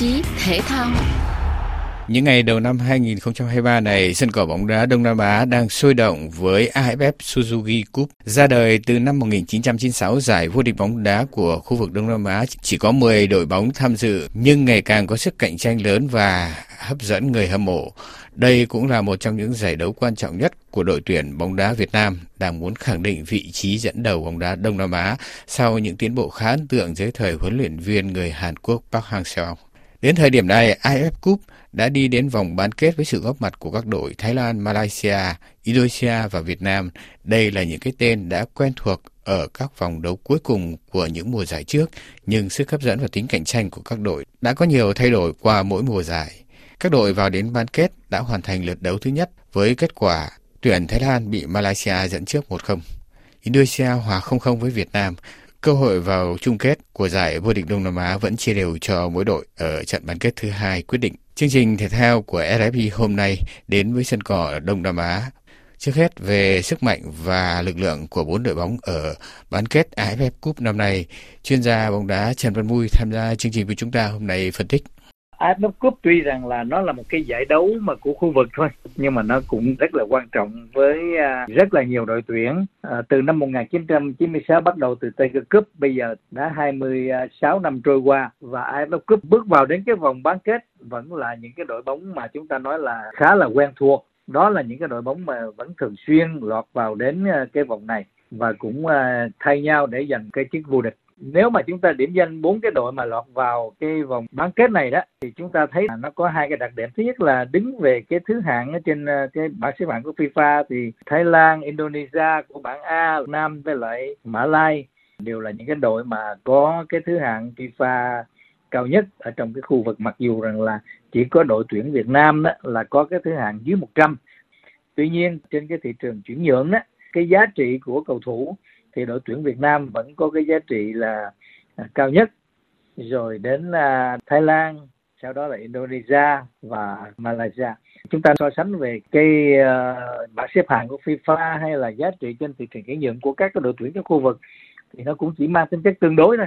chí thể thao. Những ngày đầu năm 2023 này, sân cỏ bóng đá Đông Nam Á đang sôi động với AFF Suzuki Cup. Ra đời từ năm 1996, giải vô địch bóng đá của khu vực Đông Nam Á chỉ có 10 đội bóng tham dự, nhưng ngày càng có sức cạnh tranh lớn và hấp dẫn người hâm mộ. Đây cũng là một trong những giải đấu quan trọng nhất của đội tuyển bóng đá Việt Nam đang muốn khẳng định vị trí dẫn đầu bóng đá Đông Nam Á sau những tiến bộ khá ấn tượng dưới thời huấn luyện viên người Hàn Quốc Park Hang-seo. Đến thời điểm này, AFF Cup đã đi đến vòng bán kết với sự góp mặt của các đội Thái Lan, Malaysia, Indonesia và Việt Nam. Đây là những cái tên đã quen thuộc ở các vòng đấu cuối cùng của những mùa giải trước, nhưng sức hấp dẫn và tính cạnh tranh của các đội đã có nhiều thay đổi qua mỗi mùa giải. Các đội vào đến bán kết đã hoàn thành lượt đấu thứ nhất với kết quả tuyển Thái Lan bị Malaysia dẫn trước 1-0. Indonesia hòa 0-0 với Việt Nam. Cơ hội vào chung kết của giải vô địch Đông Nam Á vẫn chia đều cho mỗi đội ở trận bán kết thứ hai quyết định. Chương trình thể thao của RFI hôm nay đến với sân cỏ Đông Nam Á. Trước hết về sức mạnh và lực lượng của bốn đội bóng ở bán kết AFF Cup năm nay, chuyên gia bóng đá Trần Văn Mui tham gia chương trình với chúng ta hôm nay phân tích. AFF Cup tuy rằng là nó là một cái giải đấu mà của khu vực thôi, nhưng mà nó cũng rất là quan trọng với à, rất là nhiều đội tuyển. À, từ năm 1996 bắt đầu từ Tiger Cup, bây giờ đã 26 năm trôi qua và AFF Cup bước vào đến cái vòng bán kết vẫn là những cái đội bóng mà chúng ta nói là khá là quen thuộc. Đó là những cái đội bóng mà vẫn thường xuyên lọt vào đến à, cái vòng này và cũng thay nhau để giành cái chức vô địch nếu mà chúng ta điểm danh bốn cái đội mà lọt vào cái vòng bán kết này đó thì chúng ta thấy là nó có hai cái đặc điểm thứ nhất là đứng về cái thứ hạng ở trên ờ, cái bảng xếp hạng của FIFA thì Thái Lan, Indonesia của bảng A, Nam với lại Mã Lai đều là những cái đội mà có cái thứ hạng FIFA cao nhất ở trong cái khu vực mặc dù rằng là chỉ có đội tuyển Việt Nam đó là có cái thứ hạng dưới 100. Tuy nhiên trên cái thị trường chuyển nhượng đó cái giá trị của cầu thủ thì đội tuyển Việt Nam vẫn có cái giá trị là à, cao nhất. Rồi đến là Thái Lan sau đó là Indonesia và Malaysia. Chúng ta so sánh về cái uh, bảng xếp hạng của FIFA hay là giá trị trên thị trường chuyển nhượng của các cái đội tuyển trong khu vực thì nó cũng chỉ mang tính chất tương đối thôi.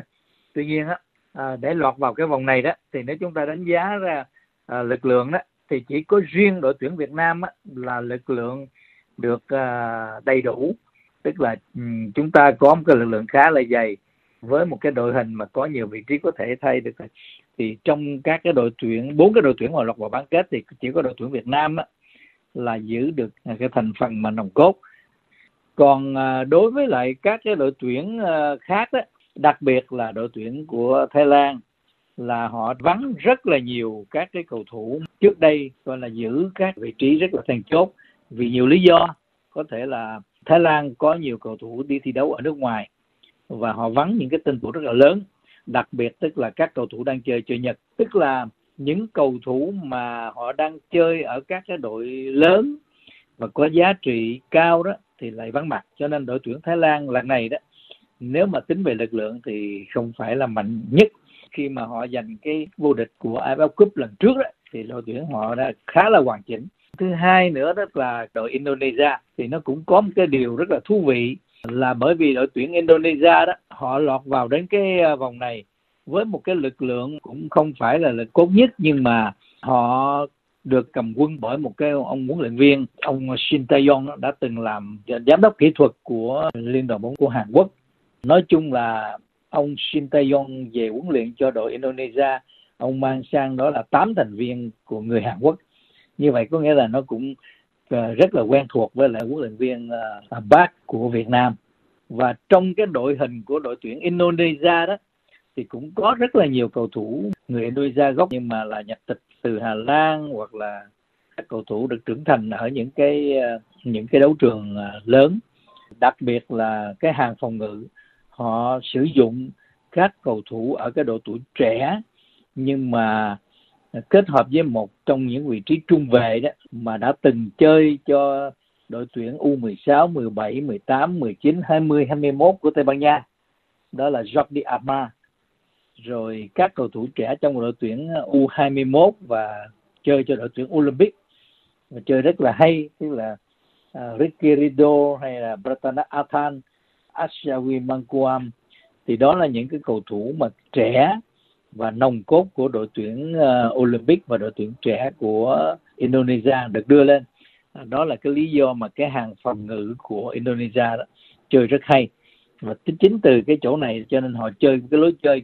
Tuy nhiên á à, để lọt vào cái vòng này đó thì nếu chúng ta đánh giá ra à, lực lượng đó thì chỉ có riêng đội tuyển Việt Nam á, là lực lượng được à, đầy đủ tức là ừ, chúng ta có một cái lực lượng khá là dày với một cái đội hình mà có nhiều vị trí có thể thay được. Thì trong các cái đội tuyển bốn cái đội tuyển mà lọt vào bán kết thì chỉ có đội tuyển Việt Nam á, là giữ được cái thành phần mà nòng cốt. Còn à, đối với lại các cái đội tuyển à, khác á, đặc biệt là đội tuyển của Thái Lan là họ vắng rất là nhiều các cái cầu thủ trước đây gọi là giữ các vị trí rất là then chốt vì nhiều lý do. Có thể là Thái Lan có nhiều cầu thủ đi thi đấu ở nước ngoài và họ vắng những cái tên tuổi rất là lớn đặc biệt tức là các cầu thủ đang chơi cho Nhật. Tức là những cầu thủ mà họ đang chơi ở các cái đội lớn và có giá trị cao đó thì lại vắng mặt. Cho nên đội tuyển Thái Lan lần này đó nếu mà tính về lực lượng thì không phải là mạnh nhất. Khi mà họ giành cái vô địch của AFF Cup lần trước đó, thì đội tuyển họ đã khá là hoàn chỉnh. Thứ hai nữa đó là đội Indonesia, thì nó cũng có một cái điều rất là thú vị là bởi vì đội tuyển Indonesia đó, họ lọt vào đến cái à, vòng này với một cái lực lượng cũng không phải là lực cốt nhất, nhưng mà họ được cầm quân bởi một cái ông huấn luyện viên, ông Shin Tae-yong đã từng làm giám đốc kỹ thuật của liên đoàn bóng của Hàn Quốc. Nói chung là ông Shin Tae-yong về huấn luyện cho đội Indonesia ông mang sang đó là 8 thành viên của người Hàn Quốc. Như vậy có nghĩa là nó cũng ờ, rất là quen thuộc với lại huấn luyện viên ờ, Park của Việt Nam. Và trong cái đội hình của đội tuyển Indonesia đó, thì cũng có rất là nhiều cầu thủ người Indonesia gốc, nhưng mà là nhập tịch từ Hà Lan hoặc là các cầu thủ được trưởng thành ở những cái ờ, những cái đấu trường lớn. Đặc biệt là cái hàng phòng ngự, họ sử dụng các cầu thủ ở cái độ tuổi trẻ nhưng mà ờ, kết hợp với một trong những vị trí trung vệ đó mà đã từng chơi cho đội tuyển U16, 17, 18, 19, 20, 21 của Tây Ban Nha. Đó là Jordi Alba. Rồi các cầu thủ trẻ trong đội tuyển U21 và chơi cho đội tuyển Olympic và chơi rất là hay tức là uh, Ricky Rido hay là Bratana Athan, Ashawi Mangkuam thì đó là những cái cầu thủ mà trẻ và nòng cốt của đội tuyển uh, Olympic và đội tuyển trẻ của Indonesia được đưa lên. À, đó là cái lý do mà cái hàng phòng ngự của Indonesia đó, chơi rất hay. Và chính từ cái chỗ này cho nên họ chơi cái lối chơi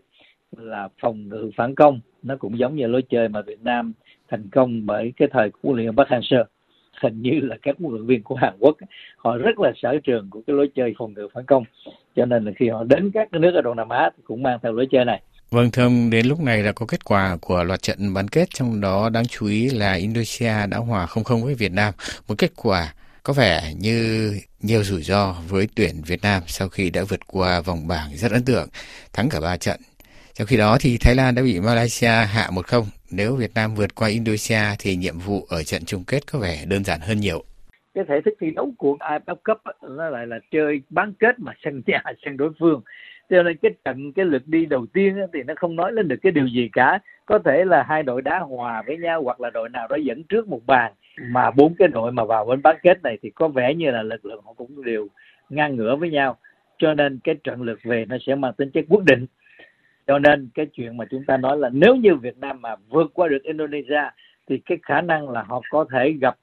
là phòng ngự phản công. Nó cũng giống như lối chơi mà Việt Nam thành công bởi cái thời của huấn luyện Park Hang-seo. Hình như là các huấn luyện viên của Hàn Quốc họ rất là sở trường của cái lối chơi phòng ngự phản công. Cho nên là khi họ đến các cái nước ở Đông Nam Á thì cũng mang theo lối chơi này. Vâng thưa ông, đến lúc này là có kết quả của loạt trận bán kết, trong đó đáng chú ý là Indonesia đã hòa 0-0 với Việt Nam. Một kết quả có vẻ như nhiều rủi ro với tuyển Việt Nam sau khi đã vượt qua vòng bảng rất ấn tượng, thắng cả ba trận. Trong khi đó thì Thái Lan đã bị Malaysia hạ 1-0. Nếu Việt Nam vượt qua Indonesia thì nhiệm vụ ở trận chung kết có vẻ đơn giản hơn nhiều. Cái thể thức thi đấu của AFF Cup nó lại là chơi bán kết mà sân nhà sân đối phương cho nên cái trận cái lượt đi đầu tiên thì nó không nói lên được cái điều gì cả. Có thể là hai đội đá hòa với nhau hoặc là đội nào đó dẫn trước một bàn mà bốn cái đội mà vào bên bán kết này thì có vẻ như là lực lượng họ cũng đều ngang ngửa với nhau. Cho nên cái trận lượt về nó sẽ mang tính chất quyết định. Cho nên cái chuyện mà chúng ta nói là nếu như Việt Nam mà vượt qua được Indonesia thì cái khả năng là họ có thể gặp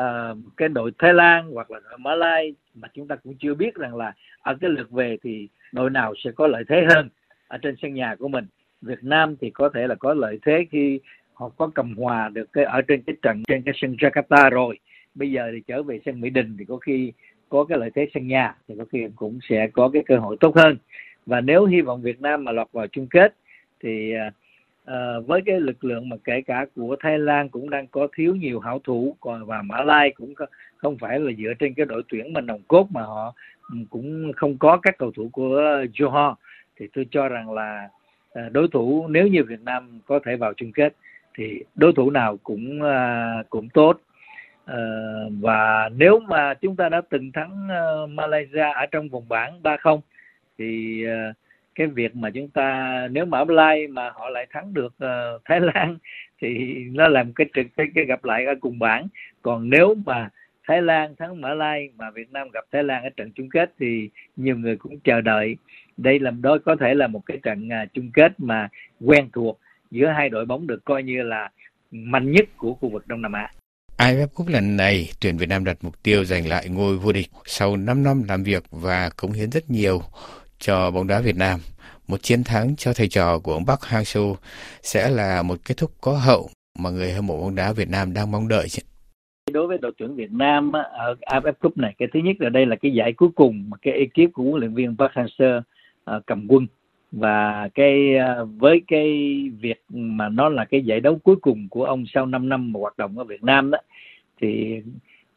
uh, cái đội Thái Lan hoặc là đội Malaysia mà chúng ta cũng chưa biết rằng là ở cái lượt về thì đội nào sẽ có lợi thế hơn ở trên sân nhà của mình? Việt Nam thì có thể là có lợi thế khi họ có cầm hòa được cái, ở trên cái trận, trên cái sân Jakarta rồi. Bây giờ thì trở về sân Mỹ Đình thì có khi có cái lợi thế sân nhà thì có khi cũng sẽ có cái cơ hội tốt hơn. Và nếu hy vọng Việt Nam mà lọt vào chung kết thì à, Ờ, với cái lực lượng mà kể cả của Thái Lan cũng đang có thiếu nhiều hảo thủ còn và Mã Lai cũng không phải là dựa trên cái đội tuyển mà nòng cốt mà họ ừ, cũng không có các cầu thủ của Johor. Thì tôi cho rằng là ờ, đối thủ nếu như Việt Nam có thể vào chung kết thì đối thủ nào cũng ờ, cũng tốt. Và nếu mà chúng ta đã từng thắng Malaysia ở trong vòng bảng 3-0 thì uh, cái việc mà chúng ta nếu mà Lai mà họ lại thắng được uh, Thái Lan thì nó làm cái trực cái, cái gặp lại ở cùng bảng. Còn nếu mà Thái Lan thắng Mã Lai mà Việt Nam gặp Thái Lan ở trận chung kết thì nhiều người cũng chờ đợi. Đây làm đó có thể là một cái trận uh, chung kết mà quen thuộc giữa hai đội bóng được coi như là mạnh nhất của khu vực Đông Nam Á. AFF Cup lần này, tuyển Việt Nam đặt mục tiêu giành lại ngôi vô địch sau 5 năm làm việc và cống hiến rất nhiều cho bóng đá Việt Nam. Một chiến thắng cho thầy trò của ông Park Hang-seo sẽ là một kết thúc có hậu mà người hâm mộ bóng đá Việt Nam đang mong đợi. Đối với đội tuyển Việt Nam ở AFF Cup này, cái thứ nhất là đây là cái giải cuối cùng mà cái ekip của huấn luyện viên Park Hang-seo ờ, cầm quân và cái ờ, với cái việc mà nó là cái giải đấu cuối cùng của ông sau 5 năm mà hoạt động ở Việt Nam đó thì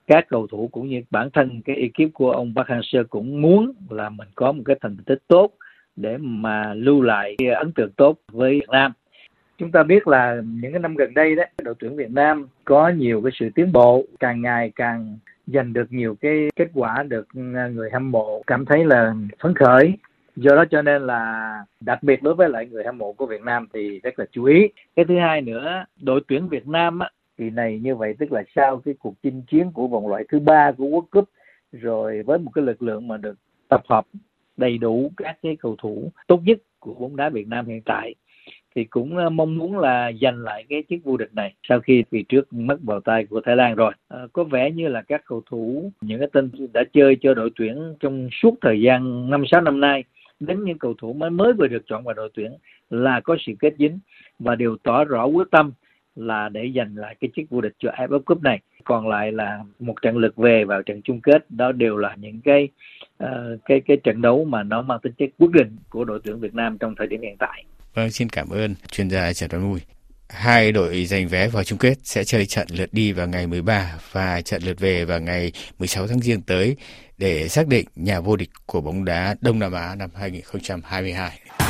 các cầu thủ cũng như bản thân cái ekip của ông Park Hang-seo cũng muốn là mình có một cái thành tích tốt để mà lưu lại cái ấn tượng tốt với Việt Nam. Chúng ta biết là những cái năm gần đây đó, đội tuyển Việt Nam có nhiều cái sự tiến bộ, càng ngày càng giành được nhiều cái kết quả được người hâm mộ cảm thấy là phấn khởi. Do đó cho nên là đặc biệt đối với lại người hâm mộ của Việt Nam thì rất là chú ý. Cái thứ hai nữa, đội tuyển Việt Nam á, kỳ này như vậy tức là sau cái cuộc chinh chiến của vòng loại thứ ba của World Cup rồi với một cái lực lượng mà được tập hợp đầy đủ các cái cầu thủ tốt nhất của bóng đá Việt Nam hiện tại thì cũng ờ, mong muốn là giành lại cái chiếc vô địch này sau khi vì trước mất vào tay của Thái Lan rồi. À, có vẻ như là các cầu thủ những cái tên đã chơi cho đội tuyển trong suốt thời gian năm sáu năm nay đến những cầu thủ mới mới vừa được chọn vào đội tuyển là có sự kết dính và đều tỏ rõ quyết tâm là để giành lại cái chức vô địch cho AFF Cup này. Còn lại là một trận lượt về vào trận chung kết đó đều là những cái uh, cái cái trận đấu mà nó mang tính chất quyết định của đội tuyển Việt Nam trong thời điểm hiện tại. Vâng, xin cảm ơn chuyên gia Trần Văn Mùi. Hai đội giành vé vào chung kết sẽ chơi trận lượt đi vào ngày 13 và trận lượt về vào ngày 16 tháng Giêng tới để xác định nhà vô địch của bóng đá Đông Nam Á năm 2022.